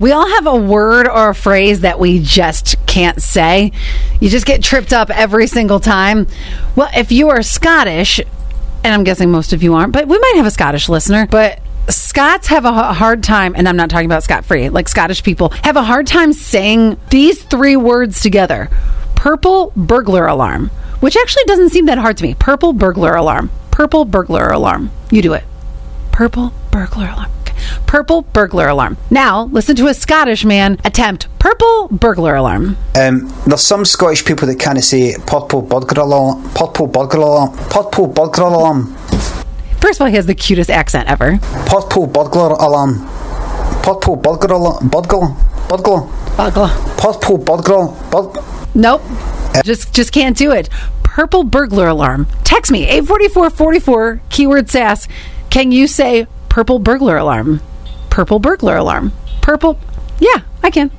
We all have a word or a phrase that we just can't say. You just get tripped up every single time. Well, if you are Scottish, and I'm guessing most of you aren't, but we might have a Scottish listener, but Scots have a hard time, and I'm not talking about Scot free, like Scottish people have a hard time saying these three words together purple burglar alarm, which actually doesn't seem that hard to me. Purple burglar alarm. Purple burglar alarm. You do it. Purple burglar alarm. Purple burglar alarm. Now, listen to a Scottish man attempt purple burglar alarm. Um, there's some Scottish people that kind of say purple burglar alarm, purple burglar alarm, purple burglar alarm, First of all, he has the cutest accent ever. purple burglar alarm, purple burglar alarm, burglar, burglar, Burglar. purple burglar, burglar. Nope. Just just can't do it. Purple burglar alarm. Text me 84444 keyword sass. Can you say purple burglar alarm? Purple burglar alarm. Purple. Yeah, I can.